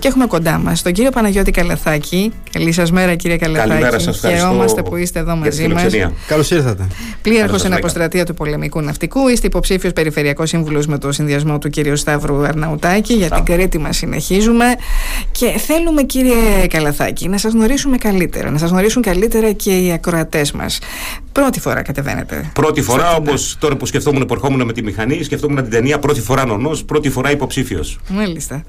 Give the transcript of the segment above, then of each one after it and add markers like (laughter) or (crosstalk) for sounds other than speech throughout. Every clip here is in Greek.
Και έχουμε κοντά μας τον κύριο Παναγιώτη Καλαθάκη. Καλή σας μέρα, κύριε Καλαθάκη. Καλημέρα σας. Χαιρόμαστε που είστε εδώ μαζί μας. Καλώς ήρθατε. Πλήρχος εν αποστρατεία του πολεμικού ναυτικού. Είστε υποψήφιος περιφερειακός σύμβουλος με το συνδυασμό του κύριου Σταύρου Αρναουτάκη. Για την Κρήτη μας συνεχίζουμε. Και θέλουμε, κύριε Καλαθάκη, να σας γνωρίσουμε καλύτερα. Να σας γνωρίσουν καλύτερα και οι ακροατές μας. Πρώτη φορά κατεβαίνετε. Πρώτη φορά, όπως τώρα που σκεφτόμουν που ερχόμουν με τη μηχανή, σκεφτόμουν την ταινία Πρώτη φορά νονός, πρώτη φορά υποψήφιος. Μάλιστα.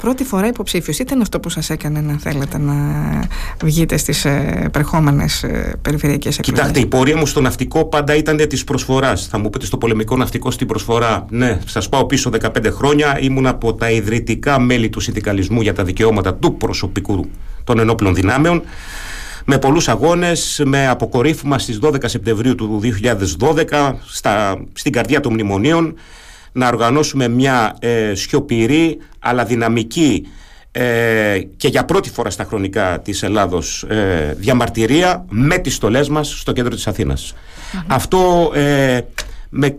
Πρώτη φορά υποψήφιο. Ήταν αυτό που σας έκανε να θέλετε να βγείτε στις ε, περχόμενε ε, περιφερειακές εκλογές; Κοιτάξτε, η πορεία μου στο ναυτικό πάντα ήταν της προσφοράς. Θα μου πείτε στο πολεμικό ναυτικό στην προσφορά. Ναι, σας πάω πίσω 15 χρόνια. Ήμουν από τα ιδρυτικά μέλη του συνδικαλισμού για τα δικαιώματα του προσωπικού των ενόπλων δυνάμεων με πολλούς αγώνες, με αποκορύφωμα στις 12 Σεπτεμβρίου του 2012 στα, στην καρδιά των μνημονίων να οργανώσουμε μια ε, σιωπηρή αλλά δυναμική ε, και για πρώτη φορά στα χρονικά της Ελλάδος ε, διαμαρτυρία με τις στολές μας στο κέντρο της αθηνας Αυτό ε, με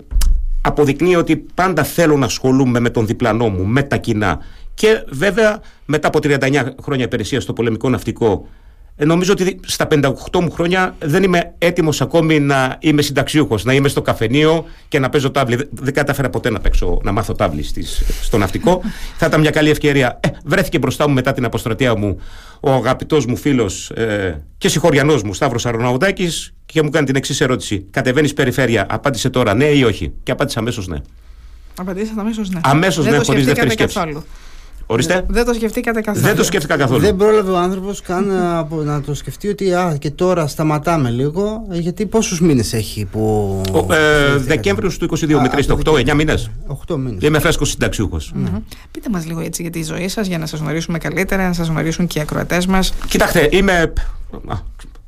αποδεικνύει ότι πάντα θέλω να ασχολούμαι με τον διπλανό μου, με τα κοινά. Και βέβαια μετά από 39 χρόνια υπηρεσίας στο πολεμικό ναυτικό ε, νομίζω ότι στα 58 μου χρόνια δεν είμαι έτοιμος ακόμη να είμαι συνταξιούχος, να είμαι στο καφενείο και να παίζω τάβλη. Δεν κατάφερα ποτέ να, παίξω, να μάθω τάβλη στις, στο ναυτικό. (laughs) Θα ήταν μια καλή ευκαιρία. Ε, βρέθηκε μπροστά μου μετά την αποστρατεία μου ο αγαπητός μου φίλος ε, και συγχωριανός μου Σταύρος Αροναουδάκη και μου κάνει την εξής ερώτηση. Κατεβαίνεις περιφέρεια, απάντησε τώρα ναι ή όχι. Και απάντησε αμέσως ναι. Απαντήσατε αμέσως ναι. Αμέσως ναι, χωρίς δεύτερη σκέψη. Καθόλου. Ορίστε. Δεν το σκεφτήκατε καθόλου. Δεν το σκέφτηκα καθόλου. Δεν πρόλαβε ο άνθρωπος καν να το σκεφτεί ότι α, και τώρα σταματάμε λίγο. Γιατί πόσους μήνες έχει που. Ο, ε, Δεκέμβριο του 22 με 3 8, 9 μήνες. 8 μήνες. Είμαι φρέσκος συνταξιούχος. Mm-hmm. Πείτε μας λίγο έτσι για τη ζωή σας, για να σας γνωρίσουμε καλύτερα, να σας γνωρίσουν και οι ακροατές μας. Κοιτάξτε, είμαι.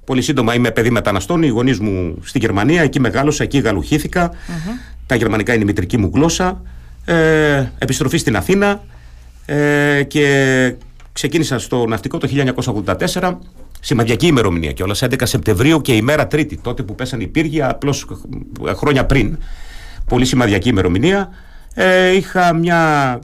Πολύ σύντομα είμαι παιδί μεταναστών. Οι γονείς μου στη Γερμανία, εκεί μεγάλωσα, εκεί γαλουχήθηκα. Mm-hmm. Τα γερμανικά είναι η μητρική μου γλώσσα. Ε, επιστροφή στην Αθήνα ε, και ξεκίνησα στο ναυτικό το 1984 σημαντική ημερομηνία και όλα 11 Σεπτεμβρίου και η μέρα Τρίτη τότε που πέσανε οι πύργια απλώς χρόνια πριν. Πολύ σημαντική ημερομηνία. Ε, είχα μια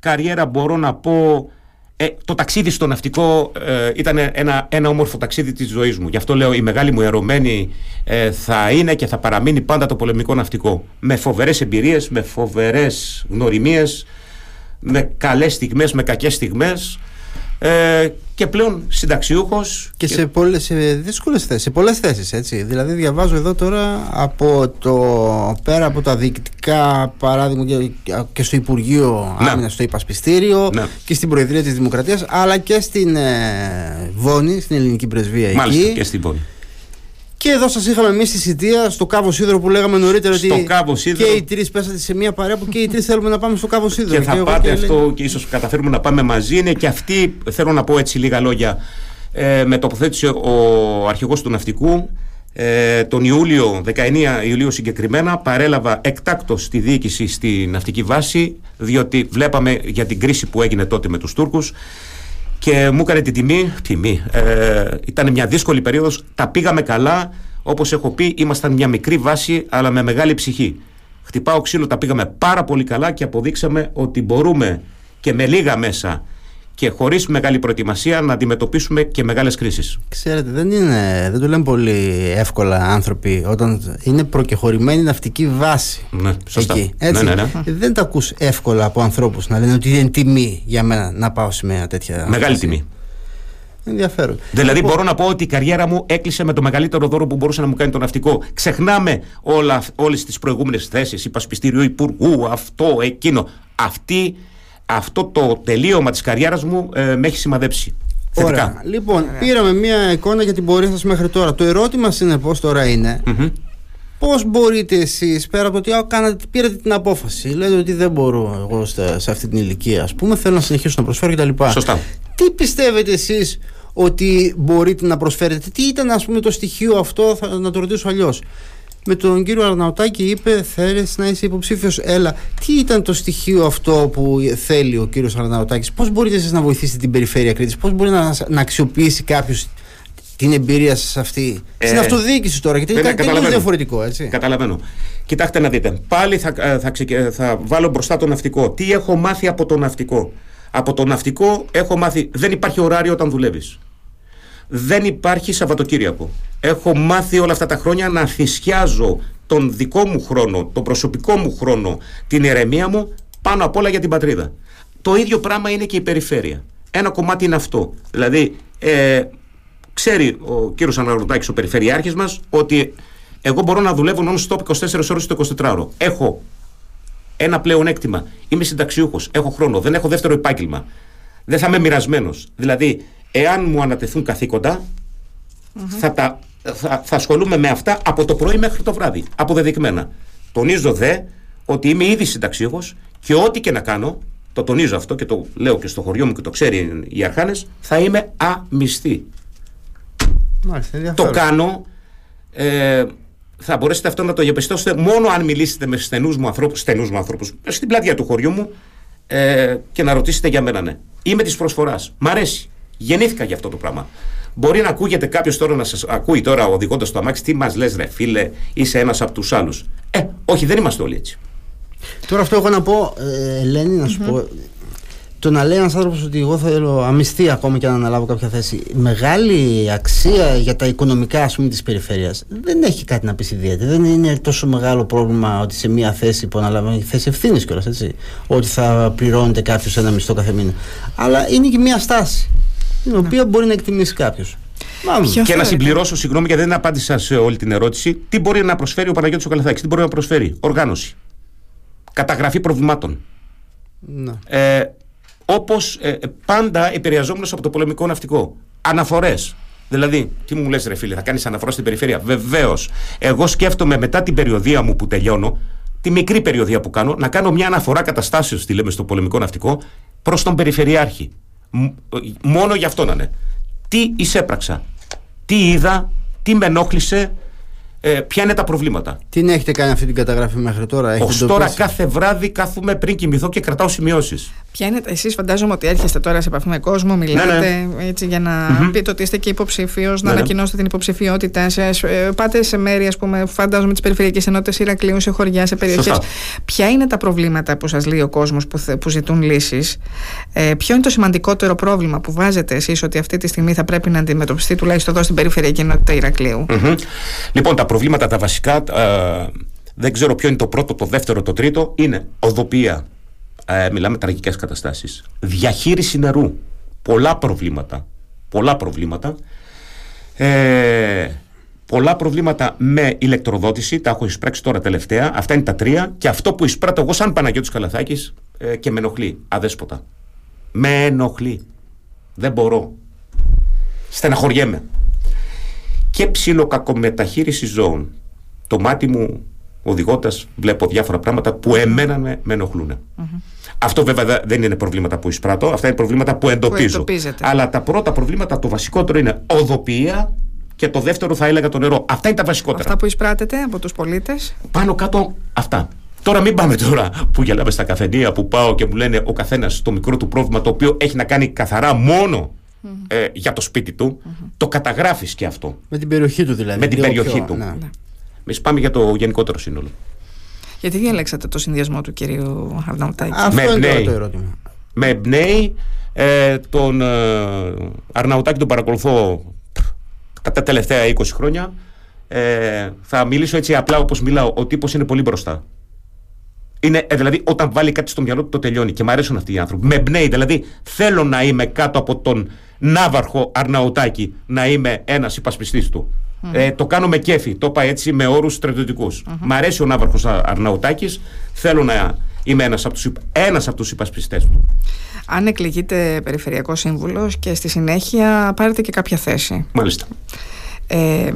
καριέρα μπορώ να πω ε, το ταξίδι στο ναυτικό ε, ήταν ένα, ένα όμορφο ταξίδι της ζωής μου. Γι' αυτό λέω η μεγάλη μου ερωμένη ε, θα είναι και θα παραμείνει πάντα το πολεμικό ναυτικό. Με φοβερές εμπειρίες, με φοβερές γνωριμίες με καλές στιγμές, με κακές στιγμές ε, και πλέον συνταξιούχος. Και, και, σε, πολλές, σε δύσκολες θέσει, σε πολλές θέσεις. Έτσι. Δηλαδή, διαβάζω εδώ τώρα από το πέρα από τα διοικητικά παράδειγμα και στο Υπουργείο ναι. Άμυνας, στο Υπασπιστήριο ναι. και στην Προεδρία της Δημοκρατίας, αλλά και στην ε, Βόνη, στην Ελληνική Πρεσβεία Μάλιστα, και στην Βόνη. Και εδώ σας είχαμε εμείς στη Σιτία, στο Κάβο Σίδρο που λέγαμε νωρίτερα στο ότι Κάβο και οι τρεις πέσατε σε μια παρέα που και οι τρεις θέλουμε να πάμε στο Κάβο Σίδρο. Και θα και πάτε και αυτό και ίσως καταφέρουμε να πάμε μαζί. Είναι και αυτή, θέλω να πω έτσι λίγα λόγια, ε, με τοποθέτησε ο αρχηγός του ναυτικού. Ε, τον Ιούλιο, 19 Ιουλίου συγκεκριμένα, παρέλαβα εκτάκτο στη διοίκηση στη ναυτική βάση, διότι βλέπαμε για την κρίση που έγινε τότε με τους Τούρκους και μου έκανε την τιμή. τιμή ε, ήταν μια δύσκολη περίοδος. Τα πήγαμε καλά. Όπως έχω πει, ήμασταν μια μικρή βάση, αλλά με μεγάλη ψυχή. Χτυπάω ξύλο, τα πήγαμε πάρα πολύ καλά και αποδείξαμε ότι μπορούμε και με λίγα μέσα και χωρίς μεγάλη προετοιμασία να αντιμετωπίσουμε και μεγάλες κρίσεις. Ξέρετε, δεν, είναι, δεν το λένε πολύ εύκολα άνθρωποι όταν είναι προκεχωρημένη ναυτική βάση. Ναι, σωστά. Εκεί, έτσι. Ναι, ναι, ναι. Δεν τα ακούς εύκολα από ανθρώπους να λένε ότι είναι τιμή για μένα να πάω σε μια τέτοια. Μεγάλη τιμή. Ενδιαφέρον. Δηλαδή, μπορώ να πω ότι η καριέρα μου έκλεισε με το μεγαλύτερο δώρο που μπορούσε να μου κάνει το ναυτικό. Ξεχνάμε όλες τις προηγούμενες θέσεις, υπασπιστήριο υπουργού, αυτό, εκείνο. Αυτή αυτό το τελείωμα της καριέρας μου ε, με έχει σημαδέψει. Ωραία. Λοιπόν, πήραμε μια εικόνα για την πορεία σας μέχρι τώρα. Το ερώτημα συνεπώς τώρα είναι mm-hmm. πώς μπορείτε εσείς πέρα από το ότι κάνατε, πήρατε την απόφαση λέτε ότι δεν μπορώ εγώ σε αυτή την ηλικία ας πούμε θέλω να συνεχίσω να προσφέρω κτλ. Σωστά. Τι πιστεύετε εσείς ότι μπορείτε να προσφέρετε, τι ήταν ας πούμε το στοιχείο αυτό, θα, να το ρωτήσω αλλιώς με τον κύριο Αρναουτάκη είπε θέλεις να είσαι υποψήφιος. Έλα. Τι ήταν το στοιχείο αυτό που θέλει ο κύριος Αρναουτάκης, Πώς μπορείτε εσείς να βοηθήσετε την περιφέρεια Κρήτης, Πώς μπορεί να, να αξιοποιήσει κάποιος την εμπειρία σας αυτή; Ε, στην αυτοδιοίκηση τώρα, γιατί είναι κάτι τελείως διαφορετικό, έτσι. Καταλαβαίνω. Κοιτάξτε να δείτε. Πάλι θα, ε, θα, θα βάλω μπροστά το ναυτικό. Τι έχω μάθει από το ναυτικό; Από το ναυτικό έχω μάθει, δεν υπάρχει ωράριο όταν δουλεύεις. Δεν υπάρχει Σαββατοκύριακο. Έχω μάθει όλα αυτά τα χρόνια να θυσιάζω τον δικό μου χρόνο, τον προσωπικό μου χρόνο, την ηρεμία μου πάνω απ' όλα για την πατρίδα. Το ίδιο πράγμα είναι και η περιφέρεια. Ένα κομμάτι είναι αυτό. Δηλαδή, ε, ξέρει ο κύριος Αναγνωτάκη, ο περιφερειάρχης μας, ότι εγώ μπορώ να δουλεύω non-stop 24 ώρες το 24ωρο. Έχω ένα πλέον έκτημα. Είμαι συνταξιούχος. Έχω χρόνο. Δεν έχω δεύτερο επάγγελμα. Δεν θα είμαι μοιρασμένος. Δηλαδή, εάν μου ανατεθούν θα, τα, θα, θα ασχολούμαι με αυτά από το πρωί μέχρι το βράδυ. Αποδεδειγμένα. Τονίζω δε ότι είμαι ήδη συνταξιούχο και ό,τι και να κάνω, το τονίζω αυτό και το λέω και στο χωριό μου και το ξέρει οι αρχάνες, θα είμαι αμυστή. Μάλιστα, το κάνω. Ε, θα μπορέσετε αυτό να το διαπιστώσετε μόνο αν μιλήσετε με στενούς μου ανθρώπους, στενούς μου ανθρώπους στην πλατεία του χωριού μου ε, και να ρωτήσετε για μένα ναι. Είμαι της προσφοράς. Μ' αρέσει. Γεννήθηκα για αυτό το πράγμα. Μπορεί να ακούγεται κάποιος τώρα να σας ακούει τώρα οδηγώντας το αμάξι, τι μας λες, ρε φίλε, είσαι ένας από τους άλλους. Ε, όχι, δεν είμαστε όλοι έτσι. Τώρα αυτό έχω να πω, ε, Ελένη, να σου πω. Το να λέει ένας άνθρωπος ότι εγώ θέλω αμυστή ακόμα και να αναλάβω κάποια θέση, μεγάλη αξία για τα οικονομικά ας πούμε της περιφέρειας. Δεν έχει κάτι να πεις ιδιαίτερα. Δεν είναι τόσο μεγάλο πρόβλημα ότι σε μια θέση που αναλαμβάνει θέση ευθύνης κιόλας, έτσι. Ότι θα πληρώνεται κάποιος ένα μισθό κάθε μήνα. Αλλά είναι και μια στάση την οποία μπορεί να εκτιμήσει κάποιος. Και να συμπληρώσω, συγγνώμη γιατί δεν απάντησα σε όλη την ερώτηση, τι μπορεί να προσφέρει ο Παναγιώτης ο Καλαθάκης, τι μπορεί να προσφέρει; Οργάνωση. Καταγραφή προβλημάτων. Ναι. Ε, Όπως ε, πάντα επηρεαζόμενος από το πολεμικό ναυτικό. Αναφορές. Δηλαδή, τι μου λες, ρε φίλε, θα κάνεις αναφορά στην περιφέρεια; Βεβαίως. Εγώ σκέφτομαι μετά την περιοδία μου που τελειώνω, τη μικρή περιοδία που κάνω, να κάνω μια αναφορά καταστάσεως, τι λέμε στο πολεμικό ναυτικό, προς τον Περιφερειάρχη. Μόνο γι' αυτό να είναι. Τι εισέπραξα, τι είδα, τι με ενόχλησε, ε, ποια είναι τα προβλήματα; Τι έχετε κάνει αυτή την καταγραφή μέχρι τώρα, Ω τώρα κάθε βράδυ κάθομαι πριν κοιμηθώ και κρατάω σημειώσεις. Ποια είναι, εσείς φαντάζομαι ότι έρχεστε τώρα σε επαφή με κόσμο, μιλάτε ναι, ναι. Έτσι, για να mm-hmm. πείτε ότι είστε και υποψήφιο, να ναι, ναι. ανακοινώσετε την υποψηφιότητά σας. Ε, πάτε σε μέρη, ας πούμε, φαντάζομαι τις περιφερειακές ενότητες Ηρακλείου, σε χωριά, σε περιοχές. Ποια είναι τα προβλήματα που σας λέει ο κόσμος που, που ζητούν λύσεις, ε, Ποιο είναι το σημαντικότερο πρόβλημα που βάζετε εσείς ότι αυτή τη στιγμή θα πρέπει να αντιμετωπιστεί τουλάχιστον εδώ στην περιφερειακή ενότητα Ηρακλείου; Mm-hmm. Λοιπόν, τα προβλήματα τα βασικά. Ε, δεν ξέρω ποιο είναι το πρώτο, το δεύτερο, το τρίτο. Είναι οδοπία ε, μιλάμε τραγικές καταστάσεις. Διαχείριση νερού. Πολλά προβλήματα. Πολλά προβλήματα. Ε, πολλά προβλήματα με ηλεκτροδότηση. Τα έχω εισπράξει τώρα τελευταία. Αυτά είναι τα τρία. Και αυτό που εισπράττω εγώ σαν Παναγιώτης Καλαθάκης ε, και με ενοχλεί. Αδέσποτα. Με ενοχλεί. Δεν μπορώ. Στεναχωριέμαι. Και ψιλοκακομεταχείριση ζώων. Το μάτι μου οδηγώντας, βλέπω διάφορα πράγματα που εμένα με, με ενοχλουν Αυτό βέβαια δεν είναι προβλήματα που εισπράττω, αυτά είναι προβλήματα που εντοπίζω. Αλλά τα πρώτα προβλήματα, το βασικότερο είναι οδοποιία και το δεύτερο θα έλεγα το νερό. Αυτά είναι τα βασικότερα. Αυτά που εισπράττετε από τους πολίτες. Πάνω κάτω αυτά. Τώρα μην πάμε τώρα που γελάμε στα καφενεία που πάω και μου λένε ο καθένας το μικρό του πρόβλημα το οποίο έχει να κάνει καθαρά ε, για το σπίτι του. Το καταγράφεις και αυτό. Με την περιοχή του δηλαδή. Με την περιοχή του. Ναι. ναι. Εμεί πάμε για το γενικότερο σύνολο. Γιατί διαλέξατε το συνδυασμό του κυρίου Αρναουτάκη; Αυτό με είναι το ερώτημα. Με εμπνέει. Ε, τον ε, Αρναουτάκη τον παρακολουθώ τα τελευταία 20 χρόνια. Ε, θα μιλήσω έτσι απλά όπως μιλάω. Ο τύπος είναι πολύ μπροστά. Είναι, ε, δηλαδή, όταν βάλει κάτι στο μυαλό του, το τελειώνει. Και μου αρέσουν αυτοί οι άνθρωποι. Με εμπνέει. Δηλαδή, θέλω να είμαι κάτω από τον Ναύαρχο Αρναουτάκη, να είμαι ένας υπασπιστής του. Ε, το κάνω με κέφι. Το είπα έτσι με όρους στρατιωτικούς. Mm-hmm. Μ' αρέσει ο Ναύαρχος Αρναουτάκης. Θέλω να είμαι ένας από τους ένας από τους υπασπιστές του. Αν εκλεγείτε περιφερειακός σύμβουλος και στη συνέχεια πάρετε και κάποια θέση. Μάλιστα. Ε,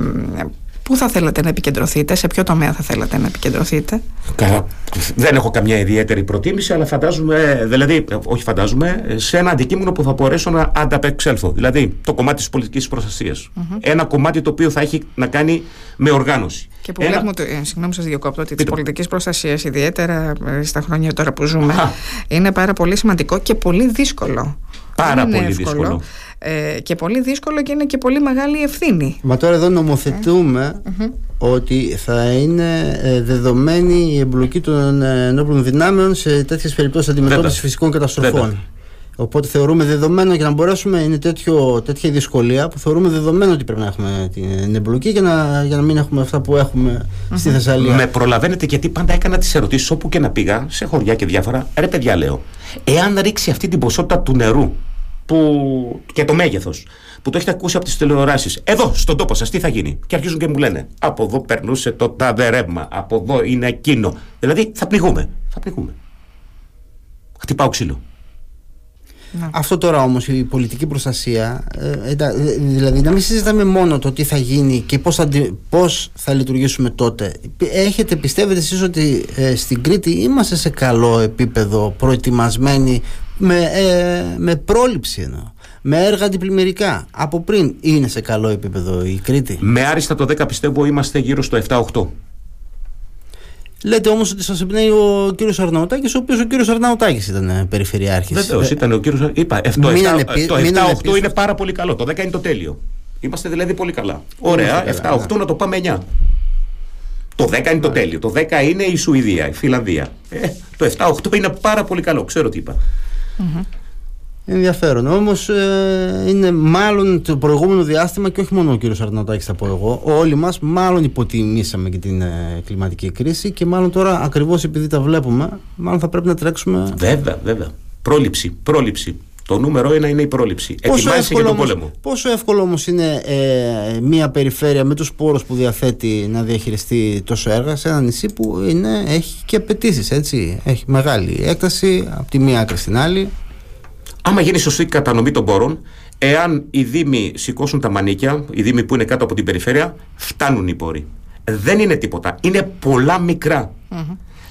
Πού θα θέλατε να επικεντρωθείτε, σε ποιο τομέα θα θέλατε να επικεντρωθείτε; Δεν έχω καμιά ιδιαίτερη προτίμηση, αλλά φαντάζομαι, δηλαδή, όχι φαντάζομαι, σε ένα αντικείμενο που θα μπορέσω να ανταπεξέλθω. Δηλαδή, το κομμάτι της πολιτικής Ένα κομμάτι το οποίο θα έχει να κάνει με οργάνωση. Και που ένα... βλέπουμε, ότι, ε, συγγνώμη σας διακόπτω, ότι της πολιτικής προστασίας, ιδιαίτερα ε, στα χρόνια τώρα που ζούμε, είναι πάρα πολύ σημαντικό και πολύ δύσκολο. Πάρα πολύ δύσκολο ε, και πολύ δύσκολο και είναι και πολύ μεγάλη ευθύνη. Μα τώρα εδώ νομοθετούμε ότι θα είναι ε, δεδομένη η εμπλοκή των ε, ενόπλων δυνάμεων σε τέτοιες περιπτώσεις αντιμετώπισης φυσικών καταστροφών. Οπότε θεωρούμε δεδομένο για να μπορέσουμε, είναι τέτοιο, τέτοια δυσκολία που θεωρούμε δεδομένο ότι πρέπει να έχουμε την εμπλοκή για να, για να μην έχουμε αυτά που εχουμε στη Θεσσαλία. Με προλαβαίνετε γιατί πάντα έκανα τις ερωτήσεις όπου και να πήγα, σε χωριά και διάφορα. Ρε παιδιά, λέω, εάν ρίξει αυτή την ποσότητα του νερού που, και το μέγεθος που το έχετε ακούσει από τις τηλεοράσεις, εδώ στον τόπο σας, τι θα γίνει; Και αρχίζουν και μου λένε, Από εδώ περνούσε το τάδε ρεύμα, από εδώ είναι εκείνο. Δηλαδή θα πνιγούμε. Θα πνιγούμε. Χτυπάω ξύλο. Ναι. Αυτό τώρα όμως η πολιτική προστασία ε, δηλαδή να μην συζητάμε μόνο το τι θα γίνει και πώς θα, πώς θα λειτουργήσουμε τότε έχετε πιστεύετε εσείς ότι ε, στην Κρήτη είμαστε σε καλό επίπεδο προετοιμασμένοι με, ε, με πρόληψη εννοώ με έργα αντιπλημμυρικά από πριν είναι σε καλό επίπεδο η Κρήτη με άριστα το 10 πιστεύω είμαστε γύρω στο 7-8 Λέτε όμως ότι σας εμπνέει ο κύριος Αρναουτάκης, ο οποίος ο κύριος Αρναουτάκης ήταν ε, περιφερειάρχης. Βεβαίως, ε, ήταν ο κύριος. Είπα, το 7-8 είναι πάρα πολύ καλό. Το 10 είναι το τέλειο. Είμαστε δηλαδή πολύ καλά. Ωραία, 7-8 να το πάμε 9. Το 10 είναι το τέλειο. Το 10 είναι η Σουηδία, η Φιλανδία. Ε, το 7-8 είναι πάρα πολύ καλό. Ξέρω τι είπα. Mm-hmm. Ενδιαφέρον. Όμως ε, είναι μάλλον το προηγούμενο διάστημα και όχι μόνο ο κύριος Αρναουτάκη, θα πω εγώ. Όλοι μας μάλλον υποτιμήσαμε και την ε, κλιματική κρίση και μάλλον τώρα ακριβώς επειδή τα βλέπουμε, μάλλον θα πρέπει να τρέξουμε. Βέβαια, βέβαια. Πρόληψη. Πρόληψη. Το νούμερο ένα είναι η πρόληψη. Ετοιμάζεσαι για τον πόλεμο. Πόσο εύκολο όμως είναι ε, μια περιφέρεια με τους πόρους που διαθέτει να διαχειριστεί τόσο έργα σε ένα νησί που είναι, έχει και απαιτήσεις, έτσι. Έχει μεγάλη έκταση από τη μία άκρη στην άλλη. Άμα γίνει σωστή κατανομή των πόρων, εάν οι Δήμοι σηκώσουν τα μανίκια, οι Δήμοι που είναι κάτω από την περιφέρεια, φτάνουν οι πόροι. Δεν είναι τίποτα. Είναι πολλά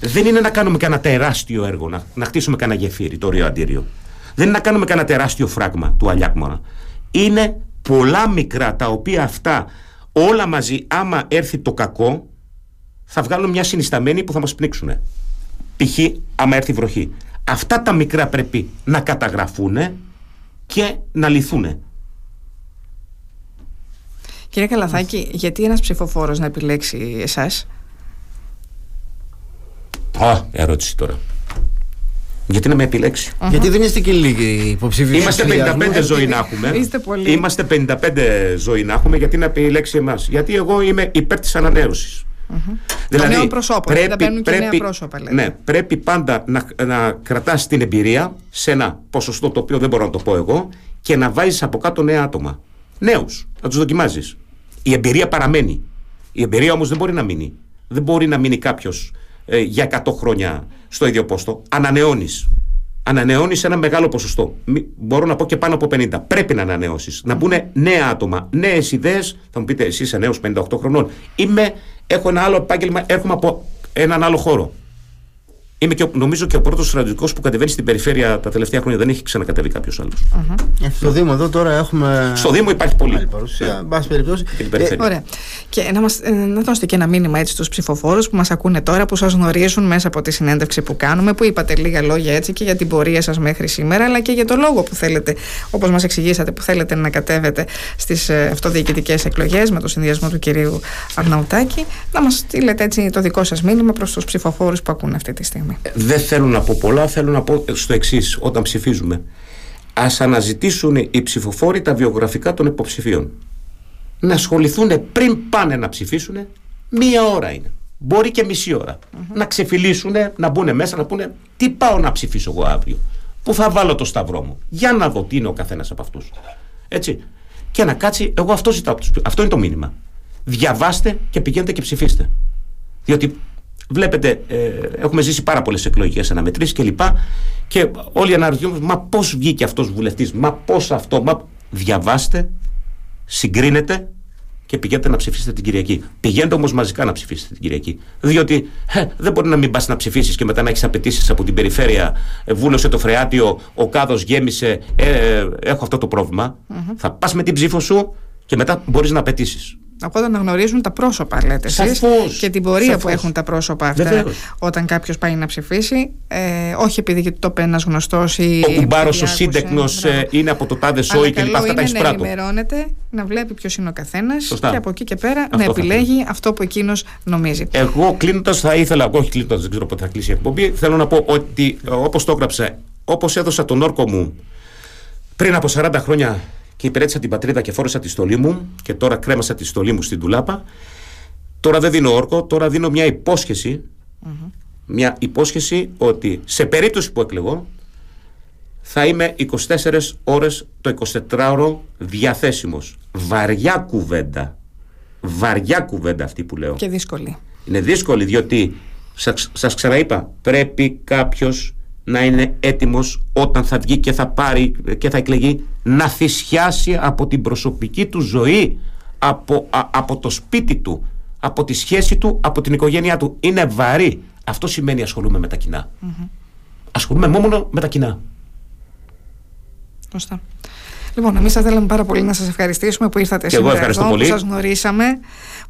Δεν είναι να κάνουμε κανένα τεράστιο έργο, να, να χτίσουμε κανένα γεφύρι, το Ρίο Αντίριο. Δεν είναι να κάνουμε κανένα τεράστιο φράγμα του Αλιάκμονα. Είναι πολλά μικρά τα οποία αυτά όλα μαζί, άμα έρθει το κακό, θα βγάλουν μια συνισταμένη που θα μας πνίξουν. Π.χ. άμα έρθει βροχή. Αυτά τα μικρά πρέπει να καταγραφούν και να λυθούν. Κύριε Καλαθάκη, γιατί ένας ψηφοφόρος να επιλέξει εσάς; Α, ερώτηση τώρα. Γιατί να με επιλέξει. Γιατί δεν είστε και λίγοι υποψήφοι. Είμαστε 55 ζωή να έχουμε. Είστε πολύ. Είμαστε 55 ζωή να έχουμε. Γιατί να επιλέξει εμάς. Γιατί εγώ είμαι υπέρ της ανανέωσης. Mm-hmm. Δηλαδή, νέο προσώπο, πρέπει, δεν και νέα πρόσωπα. Λέτε. Ναι, πρέπει πάντα να, να κρατάς την εμπειρία σε ένα ποσοστό το οποίο δεν μπορώ να το πω εγώ και να βάζεις από κάτω νέα άτομα. Νέους, να τους δοκιμάζεις. Η εμπειρία παραμένει. Η εμπειρία όμως δεν μπορεί να μείνει. Δεν μπορεί να μείνει κάποιος ε, για 100 χρόνια στο ίδιο πόστο. Ανανεώνεις ανανεώνεις ένα μεγάλο ποσοστό. Μπορώ να πω και πάνω από 50. Πρέπει να ανανεώσεις. Να μπουν νέα άτομα, νέες ιδέες. Θα μου πείτε, εσύ είσαι νέος 58 χρονών. Είμαι, έχω ένα άλλο επάγγελμα, έρχομαι από έναν άλλο χώρο. Είμαι και, νομίζω και ο πρώτος στρατιωτικός που κατεβαίνει στην περιφέρεια τα τελευταία χρόνια. Δεν έχει ξανακατεβεί κάποιος άλλος. Mm-hmm. Στο Δήμο εδώ τώρα έχουμε. Στο Δήμο υπάρχει πολύ. παρουσία. Ναι. περιπτώσει. Ε, ωραία. Και να, μας, ε, να δώσετε και ένα μήνυμα έτσι στους ψηφοφόρους που μας ακούνε τώρα, που σας γνωρίζουν μέσα από τη συνέντευξη που κάνουμε, που είπατε λίγα λόγια έτσι και για την πορεία σας μέχρι σήμερα, αλλά και για το λόγο που θέλετε, όπως μας εξηγήσατε, που θέλετε να κατέβετε στις ε, αυτοδιοικητικές εκλογές με το συνδυασμό του κυρίου Αρναουτάκη. Να μας στείλετε έτσι το δικό σας μήνυμα προς τους ψηφοφόρους που ακούνε αυτή τη στιγμή. Δεν θέλω να πω πολλά, θέλω να πω στο εξής όταν ψηφίζουμε. Α αναζητήσουν οι ψηφοφόροι τα βιογραφικά των υποψηφίων. Να ασχοληθούν πριν πάνε να ψηφίσουν, μία ώρα είναι. Μπορεί και μισή Να ξεφυλίσουν, να μπουν μέσα, να πούνε τι πάω να ψηφίσω εγώ αύριο; Πού θα βάλω το σταυρό μου; Για να δω τι είναι ο καθένας από αυτούς. Έτσι. Και να κάτσει, εγώ αυτό ζητάω. Αυτό είναι το μήνυμα. Διαβάστε και πηγαίνετε και ψηφίστε. Διότι Βλέπετε, ε, έχουμε ζήσει πάρα πολλές εκλογικέ αναμετρήσεις κλπ. Και, και όλοι αναρωτιόμαστε, μα πώς βγήκε αυτός βουλευτής, μα πώς αυτό. Μα... Διαβάστε, συγκρίνετε και πηγαίνετε να ψηφίσετε την Κυριακή. Πηγαίνετε όμως μαζικά να ψηφίσετε την Κυριακή. Διότι ε, δεν μπορεί να μην πας να ψηφίσεις και μετά να έχεις απαιτήσεις από την περιφέρεια. Ε, βούλωσε το φρεάτιο, ο κάδος γέμισε, ε, έχω αυτό το πρόβλημα. Mm-hmm. Θα πας με την ψήφο σου και μετά μπορείς να απαιτήσεις. Οπότε να γνωρίζουν τα πρόσωπα, λέτε εσείς. Και την πορεία που έχουν τα πρόσωπα αυτά όταν κάποιος πάει να ψηφίσει. Ε, όχι επειδή το είπε ένα γνωστός ή. Ο κουμπάρος, ο σύντεκνος ε, είναι από το τάδε σόι και λοιπά. Αυτά τα Να ενημερώνεται, να βλέπει ποιος είναι ο καθένας και από εκεί και πέρα αυτό να επιλέγει αυτό που εκείνος νομίζει. Εγώ κλείνοντας θα ήθελα, όχι κλείνοντας, δεν ξέρω πότε θα κλείσει η εκπομπή, θέλω να πω ότι όπως το έγραψα, όπως έδωσα τον όρκο μου Πριν από 40 χρόνια και υπηρέτησα την πατρίδα και φόρεσα τη στολή μου και τώρα κρέμασα τη στολή μου στην τουλάπα. Τώρα δεν δίνω όρκο, τώρα δίνω μια υπόσχεση. Μια υπόσχεση ότι σε περίπτωση που εκλεγώ θα είμαι 24 ώρες το 24ωρο διαθέσιμος. Βαριά κουβέντα. Βαριά κουβέντα αυτή που λέω. Και δύσκολη. Είναι δύσκολη διότι σας, σας ξαναείπα πρέπει κάποιος να είναι έτοιμος όταν θα βγει και θα πάρει και θα εκλεγεί να θυσιάσει από την προσωπική του ζωή από, από το σπίτι του από τη σχέση του, από την οικογένειά του είναι βαρύ αυτό σημαίνει ασχολούμαι με τα κοινά mm-hmm. ασχολούμαι μόνο με τα κοινά Σωστά. Λοιπόν, εμείς θα θέλαμε πάρα πολύ να σας ευχαριστήσουμε που ήρθατε και σήμερα εγώ εδώ, πολύ. που σας γνωρίσαμε,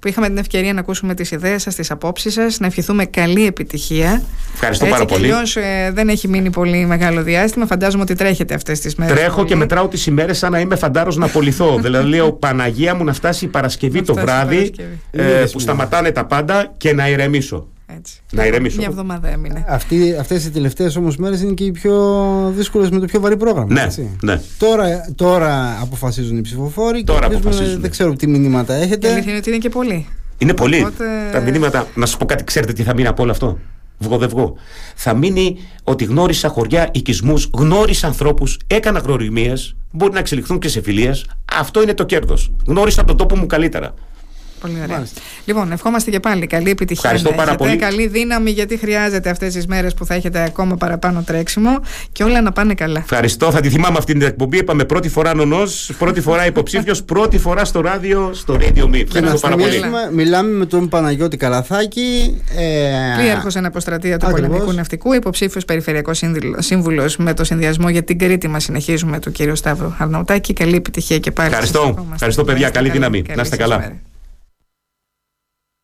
που είχαμε την ευκαιρία να ακούσουμε τις ιδέες σας, τις απόψεις σας, να ευχηθούμε καλή επιτυχία. Ευχαριστώ Έτσι, πάρα πολύ. Αλλιώς ε, δεν έχει μείνει πολύ μεγάλο διάστημα. Φαντάζομαι ότι τρέχετε αυτές τις μέρες. Τρέχω και μετράω τις ημέρες σαν να είμαι φαντάρος να απολυθώ. (laughs) δηλαδή, λέω Παναγία μου να φτάσει η Παρασκευή Να το φτάσει η βράδυ, Παρασκευή. ε, που σταματάνε τα πάντα και να ηρεμήσω. Έτσι. Να ηρεμήσω. Μια εβδομάδα έμεινε. Αυτοί, αυτές οι τελευταίες όμως μέρες είναι και οι πιο δύσκολες με το πιο βαρύ πρόγραμμα. Ναι, έτσι. ναι. Τώρα, τώρα αποφασίζουν οι ψηφοφόροι Τώρα και ελπίζουμε- αποφασίζουν. δεν ξέρω τι μηνύματα Η έχετε. αλήθεια είναι ότι είναι και πολύ. Είναι πολύ. Οπότε- Τα μηνύματα, να σας πω κάτι, ξέρετε τι θα μείνει από όλο αυτό; Βγω δεν βγω. Θα μείνει ότι γνώρισα χωριά, οικισμούς, γνώρισα ανθρώπους, έκανα γνωριμίε, μπορεί να εξελιχθούν και σε φιλίες. Αυτό είναι το κέρδος. Γνώρισα τον τόπο μου καλύτερα. Πολύ ωραία. Μάλιστα. Λοιπόν, ευχόμαστε και πάλι καλή επιτυχία. Ευχαριστώ να πάρα έχετε, πολύ. Καλή δύναμη, γιατί χρειάζεται αυτές τις μέρες που θα έχετε ακόμα παραπάνω τρέξιμο και όλα να πάνε καλά. Ευχαριστώ. Θα τη θυμάμαι αυτή την εκπομπή. Είπαμε πρώτη φορά νονός, πρώτη φορά υποψήφιος, πρώτη φορά στο ράδιο, στο Radio Me. Και να Ευχαριστώ πάρα πολύ. θυμίσουμε, μιλάμε με τον Παναγιώτη Καλαθάκη. Ε, Πλήρχο εν αποστρατεία του Ακριβώς. Πολεμικού Ναυτικού, υποψήφιος Περιφερειακός Σύμβουλος με το συνδυασμό για την Κρήτη μας συνεχίζουμε του κ. Σταύρου Αρναουτάκη. Καλή επιτυχία και πάλι. Ευχαριστώ. Σας ευχόμαστε. Ευχαριστώ, παιδιά. Να είστε Καλή καλά. δύναμη. Να είστε σας καλά. μέρα.